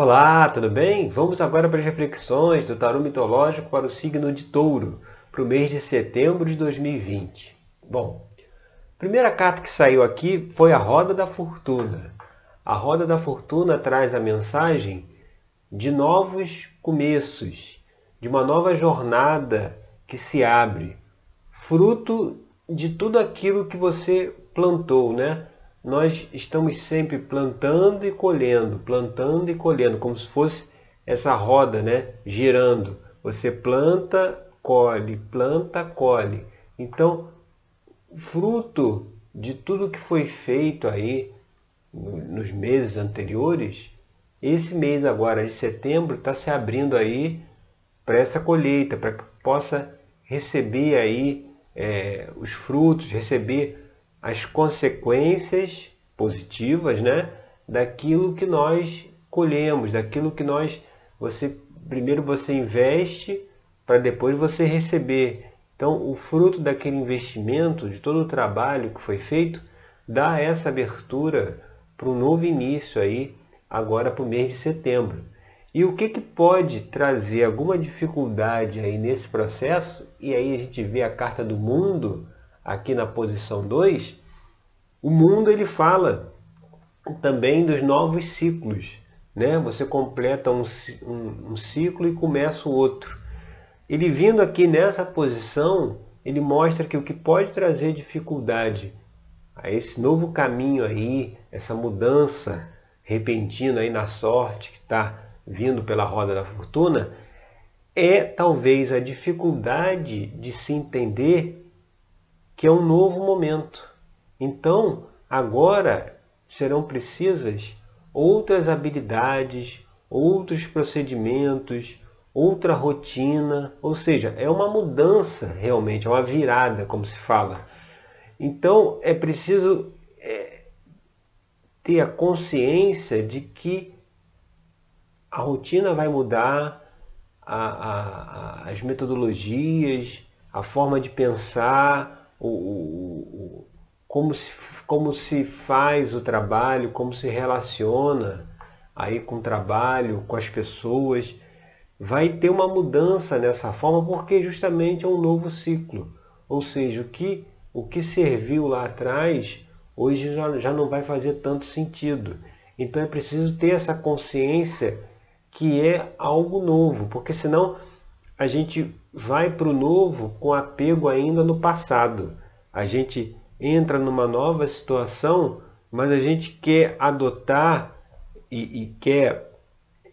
Olá, tudo bem? Vamos agora para as reflexões do tarô mitológico para o signo de Touro, para o mês de setembro de 2020. Bom, a primeira carta que saiu aqui foi a Roda da Fortuna. A Roda da Fortuna traz a mensagem de novos começos, de uma nova jornada que se abre, fruto de tudo aquilo que você plantou, né? Nós estamos sempre plantando e colhendo, plantando e colhendo, como se fosse essa roda, né, girando. Você planta, colhe, planta, colhe. Então, fruto de tudo que foi feito aí nos meses anteriores, esse mês agora de setembro está se abrindo aí para essa colheita, para que possa receber aí é, os frutos, receber as consequências positivas né, daquilo que nós colhemos, daquilo que nós. Você primeiro você investe para depois você receber. Então, o fruto daquele investimento, de todo o trabalho que foi feito, dá essa abertura para um novo início aí, agora para o mês de setembro. E o que, que pode trazer alguma dificuldade aí nesse processo? E aí a gente vê a carta do mundo, aqui na posição 2, o mundo ele fala também dos novos ciclos. Né? Você completa um, um, um ciclo e começa o outro. Ele vindo aqui nessa posição, ele mostra que o que pode trazer dificuldade a esse novo caminho aí, essa mudança repentina aí na sorte que está vindo pela roda da fortuna, é talvez a dificuldade de se entender que é um novo momento. Então, agora serão precisas outras habilidades, outros procedimentos, outra rotina, ou seja, é uma mudança realmente, é uma virada, como se fala. Então, é preciso é, ter a consciência de que a rotina vai mudar, a, a, a, as metodologias, a forma de pensar, o, o, como, se, como se faz o trabalho, como se relaciona aí com o trabalho, com as pessoas. Vai ter uma mudança nessa forma porque justamente é um novo ciclo. Ou seja, o que, o que serviu lá atrás, hoje já, já não vai fazer tanto sentido. Então é preciso ter essa consciência que é algo novo, porque senão a gente vai para o novo com apego ainda no passado. A gente entra numa nova situação, mas a gente quer adotar e, e quer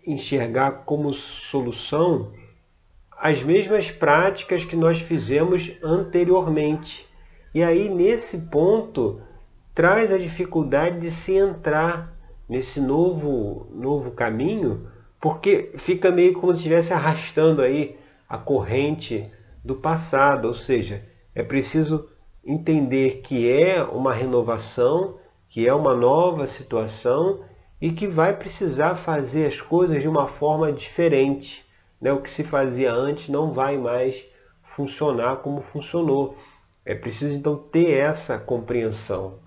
enxergar como solução as mesmas práticas que nós fizemos anteriormente. E aí, nesse ponto, traz a dificuldade de se entrar nesse novo, novo caminho, porque fica meio como se estivesse arrastando aí a corrente do passado, ou seja, é preciso entender que é uma renovação, que é uma nova situação e que vai precisar fazer as coisas de uma forma diferente. Né? O que se fazia antes não vai mais funcionar como funcionou. É preciso então ter essa compreensão.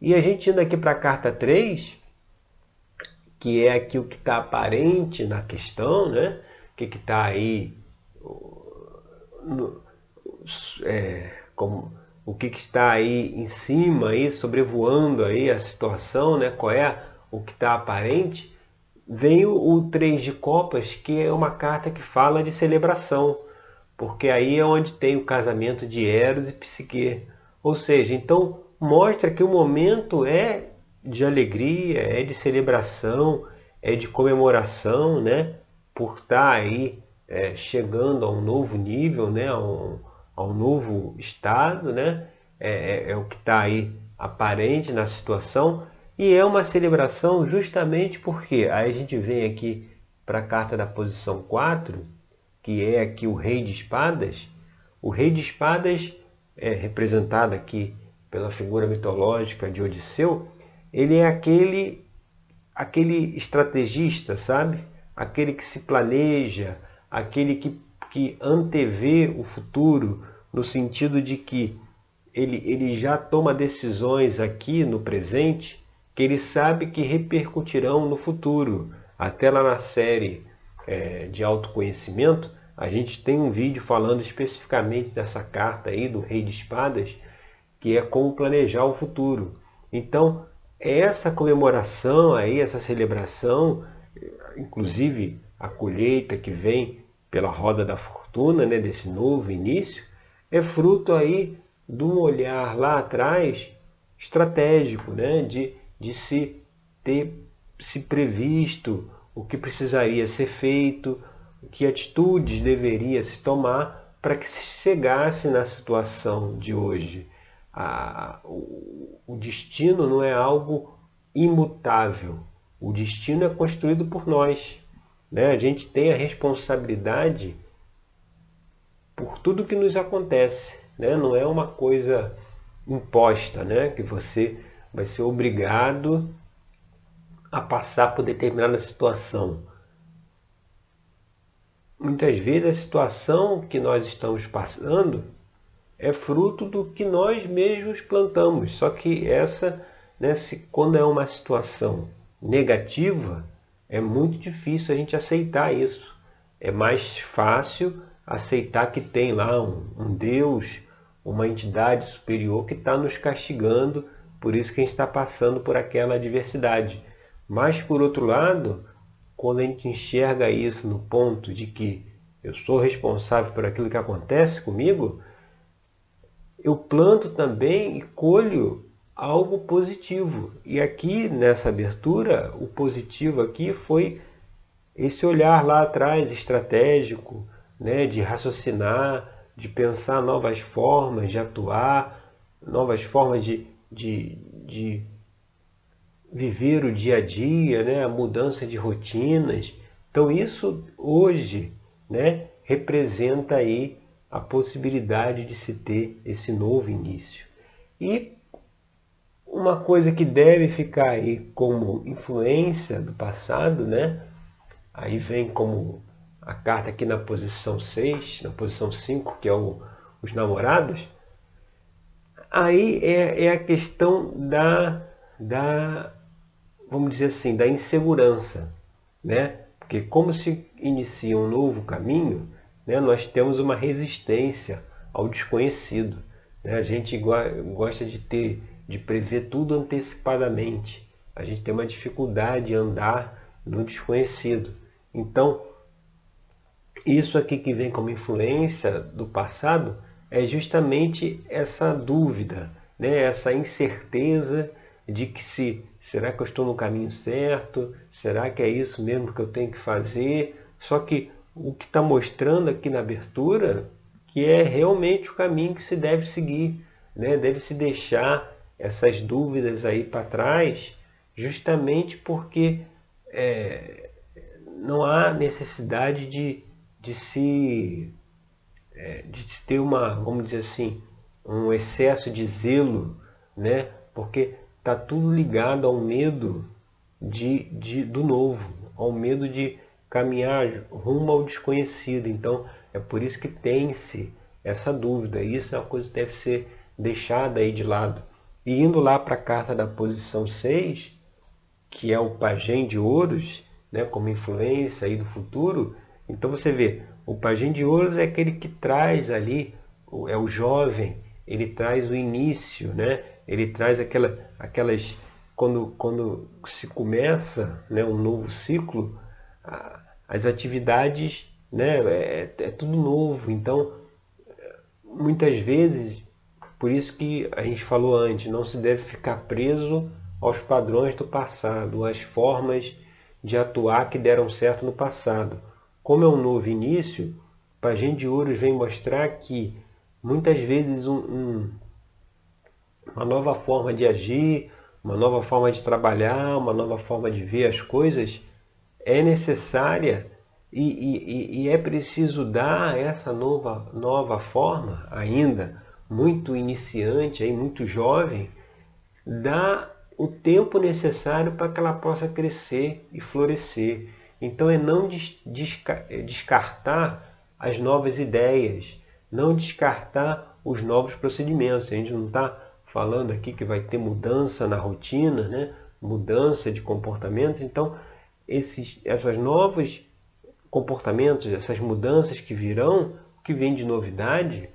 E a gente indo aqui para a carta 3, que é aqui o que está aparente na questão, né? o que está aí é, como, o que, que, está aí em cima, aí, sobrevoando aí a situação, né? qual é o que está aparente, vem o, Três de Copas, que é uma carta que fala de celebração, porque aí é onde tem o casamento de Eros e Psique. Ou seja, então mostra que o momento é de alegria, é de celebração, é de comemoração, né? Por estar tá aí é, chegando a um novo nível, né, a, um, a um novo estado, né, é, é, é o que está aí aparente na situação, e é uma celebração justamente porque, aí a gente vem aqui para a carta da posição 4, que é aqui o rei de espadas, o rei de espadas é representado aqui pela figura mitológica de Odisseu, ele é aquele, aquele estrategista, sabe? Aquele que se planeja, aquele que, que antevê o futuro, no sentido de que ele, ele já toma decisões aqui no presente que ele sabe que repercutirão no futuro. Até lá na série é, de autoconhecimento, a gente tem um vídeo falando especificamente dessa carta aí do Rei de Espadas, que é como planejar o futuro. Então, essa comemoração aí, essa celebração, inclusive a colheita que vem pela roda da fortuna, né, desse novo início, é fruto aí de um olhar lá atrás estratégico, né, de, de se ter se previsto o que precisaria ser feito, que atitudes deveria se tomar para que se chegasse na situação de hoje. A, o, o destino não é algo imutável. O destino é construído por nós. Né? A gente tem a responsabilidade por tudo que nos acontece. Né? Não é uma coisa imposta, né? que você vai ser obrigado a passar por determinada situação. Muitas vezes a situação que nós estamos passando é fruto do que nós mesmos plantamos. Só que essa, né, se, quando é uma situação negativa, é muito difícil a gente aceitar isso. É mais fácil aceitar que tem lá um, um Deus, uma entidade superior que está nos castigando, por isso que a gente está passando por aquela adversidade. Mas, por outro lado, quando a gente enxerga isso no ponto de que eu sou responsável por aquilo que acontece comigo, eu planto também e colho algo positivo. E aqui nessa abertura, o positivo aqui foi esse olhar lá atrás estratégico, né, de raciocinar, de pensar novas formas de atuar, novas formas de, de, de viver o dia a dia, né? a mudança de rotinas. Então isso hoje né, representa aí a possibilidade de se ter esse novo início. E uma coisa que deve ficar aí como influência do passado, né? Aí vem como a carta aqui na posição 6, na posição 5, que é o, os namorados. Aí é, é a questão da, da vamos dizer assim, da insegurança, né? Porque como se inicia um novo caminho, né, nós temos uma resistência ao desconhecido. Né? A gente gosta de ter, de prever tudo antecipadamente. A gente tem uma dificuldade de andar no desconhecido. Então, isso aqui que vem como influência do passado é justamente essa dúvida, né? essa incerteza de que se será que eu estou no caminho certo? Será que é isso mesmo que eu tenho que fazer? Só que o que está mostrando aqui na abertura que é realmente o caminho que se deve seguir, né? deve se deixar essas dúvidas aí para trás, justamente porque é, não há necessidade de, de se é, de ter uma, vamos dizer assim, um excesso de zelo, né? Porque Está tudo ligado ao medo de, de, do novo, ao medo de caminhar rumo ao desconhecido. Então, é por isso que tem-se essa dúvida. Isso é uma coisa que deve ser deixada aí de lado. E indo lá para a carta da posição 6, que é o pajem de ouros, né, como influência aí do futuro, então você vê, o pajem de ouros é aquele que traz ali, é o jovem, ele traz o início, né? ele traz aquela, aquelas. Quando, quando se começa né, um novo ciclo, as atividades, né, é, é tudo novo. Então, muitas vezes, por isso que a gente falou antes, não se deve ficar preso aos padrões do passado, às formas de atuar que deram certo no passado. Como é um novo início, Pajem de Ouros vem mostrar que muitas vezes um, um, uma nova forma de agir, uma nova forma de trabalhar, uma nova forma de ver as coisas é necessária e, e, e é preciso dar essa nova, nova forma, ainda muito iniciante, aí, muito jovem, dar o tempo necessário para que ela possa crescer e florescer. Então é não descartar as novas ideias, não descartar os novos procedimentos. A gente não está falando aqui que vai ter mudança na rotina, né? mudança de comportamentos. Então, esses essas novos comportamentos, essas mudanças que virão, que vem de novidade,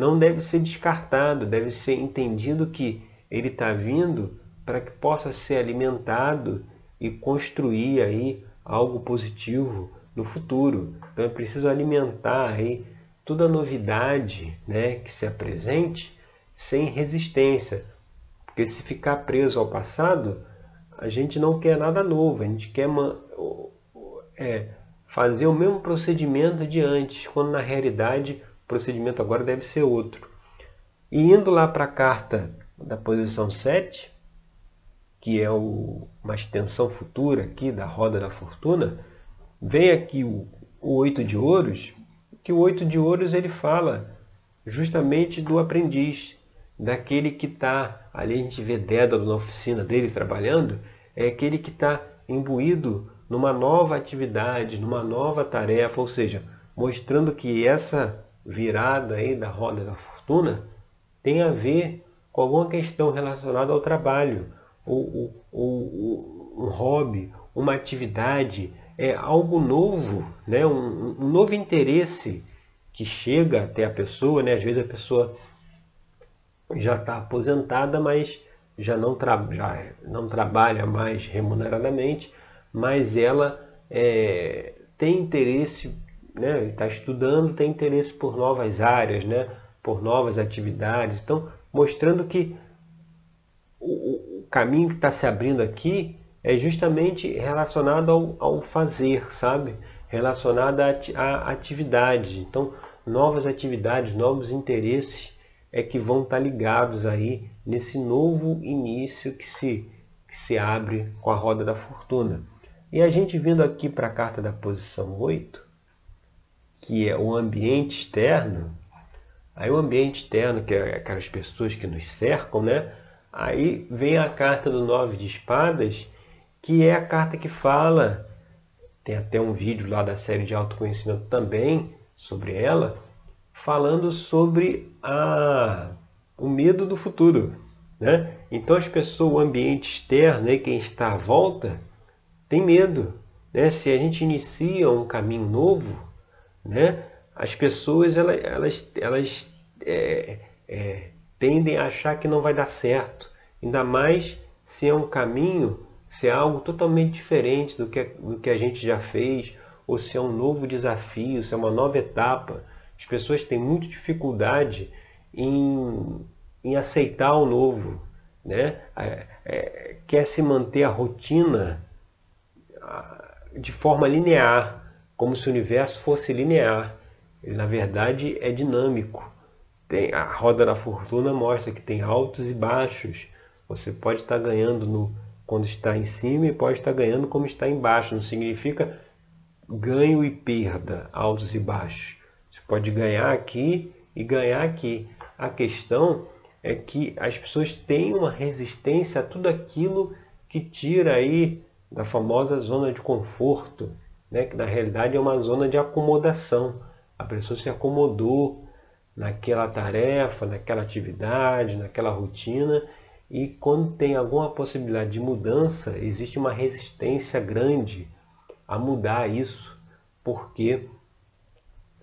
não deve ser descartado, deve ser entendido que ele está vindo para que possa ser alimentado e construir aí algo positivo no futuro. Então é preciso alimentar aí toda novidade né, que se apresente sem resistência. Porque se ficar preso ao passado, a gente não quer nada novo, a gente quer é, fazer o mesmo procedimento de antes, quando na realidade procedimento agora deve ser outro. E indo lá para a carta da posição 7, que é o, uma extensão futura aqui da roda da fortuna, vem aqui o, o oito de ouros, que o oito de ouros ele fala justamente do aprendiz, daquele que está, ali a gente vê Dédalo na oficina dele trabalhando, é aquele que está imbuído numa nova atividade, numa nova tarefa, ou seja, mostrando que essa virada aí da roda da fortuna tem a ver com alguma questão relacionada ao trabalho, ou, ou, ou um hobby, uma atividade, é algo novo, né? um, um novo interesse que chega até a pessoa, né? às vezes a pessoa já está aposentada, mas já não, tra já não trabalha mais remuneradamente, mas ela é, tem interesse, né? está estudando, tem interesse por novas áreas, né? por novas atividades. Então, mostrando que o, o caminho que está se abrindo aqui é justamente relacionado ao, ao fazer, sabe? Relacionado à atividade. Então, novas atividades, novos interesses é que vão estar tá ligados aí nesse novo início que se, que se abre com a roda da fortuna. E a gente vindo aqui para a carta da posição 8, que é o ambiente externo, Aí o ambiente externo, que é aquelas pessoas que nos cercam, né? Aí vem a carta do nove de espadas, que é a carta que fala, tem até um vídeo lá da série de autoconhecimento também sobre ela, falando sobre a, o medo do futuro. Né? Então as pessoas, o ambiente externo, né, quem está à volta, tem medo. Né? Se a gente inicia um caminho novo, né, as pessoas elas, elas, elas é, é, tendem a achar que não vai dar certo. Ainda mais se é um caminho, se é algo totalmente diferente do que, do que a gente já fez, ou se é um novo desafio, se é uma nova etapa. As pessoas têm muita dificuldade em, em aceitar o novo. Né? É, é, quer se manter a rotina de forma linear, como se o universo fosse linear. Ele, na verdade, é dinâmico. Tem, a roda da fortuna mostra que tem altos e baixos. Você pode estar ganhando no, quando está em cima e pode estar ganhando como está embaixo. Não significa ganho e perda, altos e baixos. Você pode ganhar aqui e ganhar aqui. A questão é que as pessoas têm uma resistência a tudo aquilo que tira aí da famosa zona de conforto, né? que na realidade é uma zona de acomodação. A pessoa se acomodou naquela tarefa, naquela atividade, naquela rotina. E quando tem alguma possibilidade de mudança, existe uma resistência grande a mudar isso, porque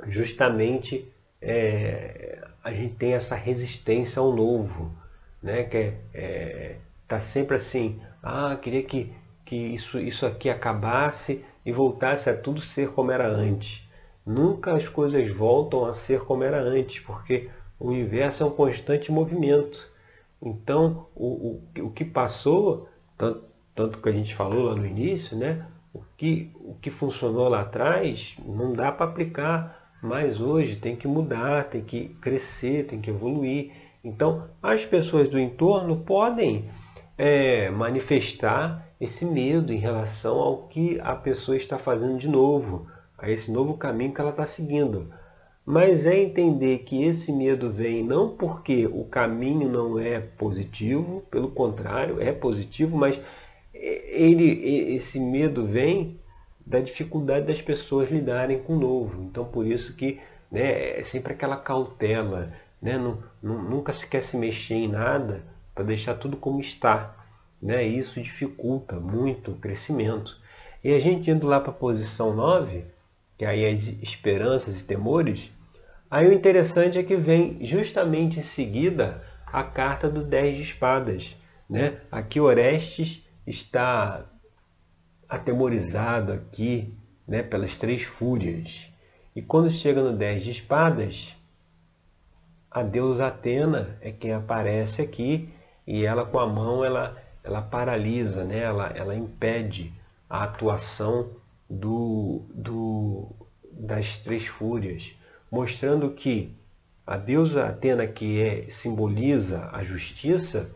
justamente é, a gente tem essa resistência ao novo, né? Que é, é, tá sempre assim, ah, queria que, que isso, isso aqui acabasse e voltasse a tudo ser como era antes nunca as coisas voltam a ser como era antes, porque o universo é um constante movimento. Então, o, o, o que passou, tanto, tanto que a gente falou lá no início, né? o, que, o que funcionou lá atrás não dá para aplicar mais hoje, tem que mudar, tem que crescer, tem que evoluir. Então, as pessoas do entorno podem é, manifestar esse medo em relação ao que a pessoa está fazendo de novo a esse novo caminho que ela está seguindo. Mas é entender que esse medo vem não porque o caminho não é positivo, pelo contrário, é positivo, mas ele, esse medo vem da dificuldade das pessoas lidarem com o novo. Então por isso que né, é sempre aquela cautela, né? Nunca se quer se mexer em nada para deixar tudo como está. Né? Isso dificulta muito o crescimento. E a gente indo lá para a posição 9, que aí é as esperanças e temores, aí o interessante é que vem justamente em seguida a carta do 10 de espadas. Né? Aqui Orestes está atemorizado aqui né, pelas três fúrias. E quando chega no 10 de espadas, a deusa Atena é quem aparece aqui e ela com a mão ela, ela paralisa, né? ela, ela impede a atuação do, do, das três fúrias, mostrando que a deusa Atena, que é, simboliza a justiça,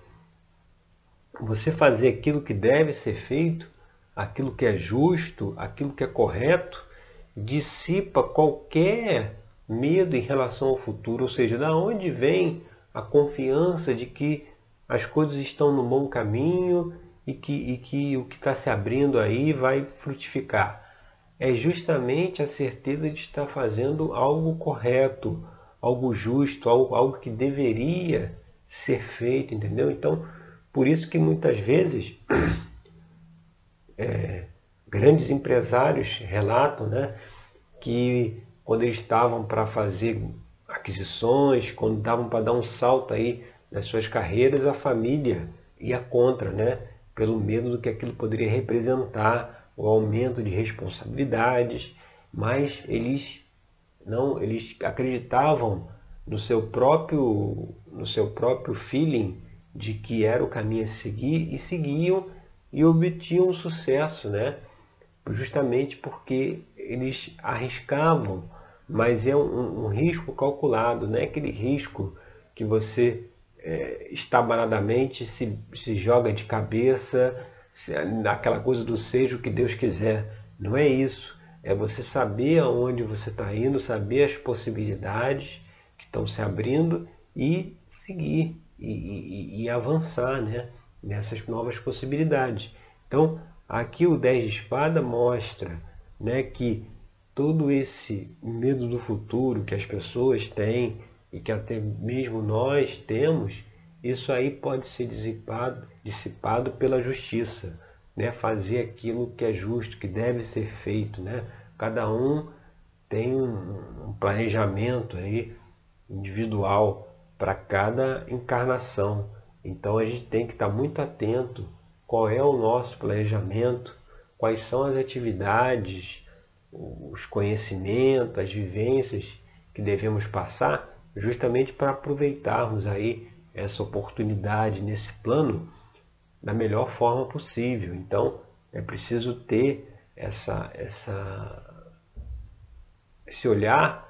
você fazer aquilo que deve ser feito, aquilo que é justo, aquilo que é correto, dissipa qualquer medo em relação ao futuro, ou seja, da onde vem a confiança de que as coisas estão no bom caminho e que, e que o que está se abrindo aí vai frutificar. É justamente a certeza de estar fazendo algo correto, algo justo, algo, algo que deveria ser feito, entendeu? Então, por isso que muitas vezes é, grandes empresários relatam né, que quando eles estavam para fazer aquisições, quando estavam para dar um salto aí nas suas carreiras, a família ia contra, né? Pelo medo do que aquilo poderia representar, o aumento de responsabilidades, mas eles não, eles acreditavam no seu próprio, no seu próprio feeling de que era o caminho a seguir e seguiam e obtinham sucesso, né? Justamente porque eles arriscavam, mas é um, um risco calculado, não é aquele risco que você é, estabanadamente se, se joga de cabeça, aquela coisa do seja o que Deus quiser. Não é isso. É você saber aonde você está indo, saber as possibilidades que estão se abrindo e seguir e, e, e avançar né, nessas novas possibilidades. Então, aqui o 10 de espada mostra né, que todo esse medo do futuro que as pessoas têm e que até mesmo nós temos, isso aí pode ser dissipado, dissipado pela justiça, né? fazer aquilo que é justo, que deve ser feito. Né? Cada um tem um planejamento aí individual para cada encarnação. Então a gente tem que estar muito atento qual é o nosso planejamento, quais são as atividades, os conhecimentos, as vivências que devemos passar, justamente para aproveitarmos aí essa oportunidade nesse plano da melhor forma possível. Então é preciso ter essa, essa, esse olhar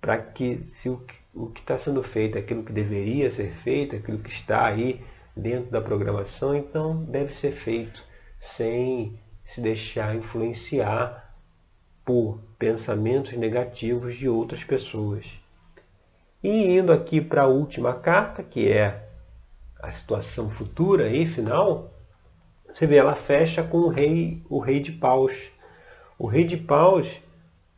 para que se o o que está sendo feito, aquilo que deveria ser feito, aquilo que está aí dentro da programação, então deve ser feito sem se deixar influenciar por pensamentos negativos de outras pessoas. E indo aqui para a última carta, que é a situação futura e final, você vê, ela fecha com o rei, o rei de paus. O rei de paus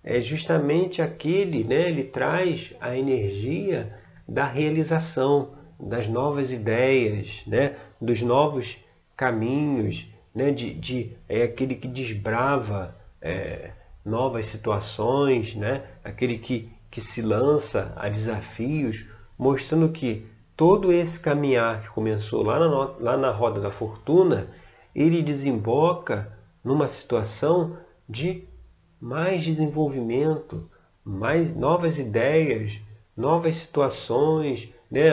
é justamente aquele, né, ele traz a energia da realização, das novas ideias, né, dos novos caminhos, né, de, de, é aquele que desbrava é, novas situações, né, aquele que, que se lança a desafios, mostrando que todo esse caminhar que começou lá na, lá na roda da fortuna, ele desemboca numa situação de mais desenvolvimento, mais novas ideias, novas situações, né?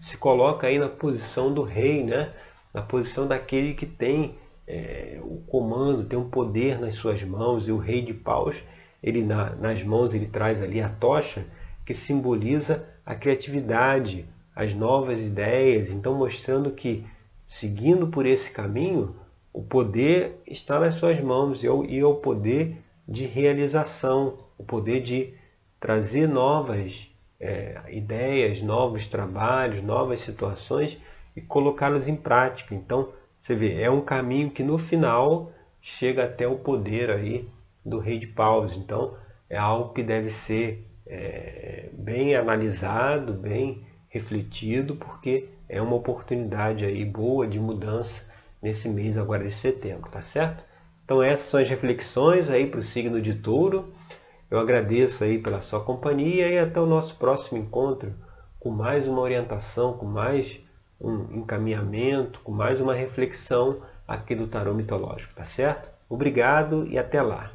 se coloca aí na posição do rei, né? na posição daquele que tem é, o comando, tem o um poder nas suas mãos, e o rei de paus, ele na, nas mãos ele traz ali a tocha, que simboliza a criatividade, as novas ideias, então mostrando que seguindo por esse caminho, o poder está nas suas mãos e é o poder de realização, o poder de trazer novas é, ideias, novos trabalhos, novas situações e colocá-las em prática. Então, você vê, é um caminho que no final chega até o poder aí do rei de paus. Então, é algo que deve ser é, bem analisado, bem refletido, porque é uma oportunidade aí boa de mudança nesse mês agora de setembro, tá certo? Então essas são as reflexões aí para o signo de touro. Eu agradeço aí pela sua companhia e até o nosso próximo encontro com mais uma orientação, com mais um encaminhamento, com mais uma reflexão aqui do tarô mitológico, tá certo? Obrigado e até lá.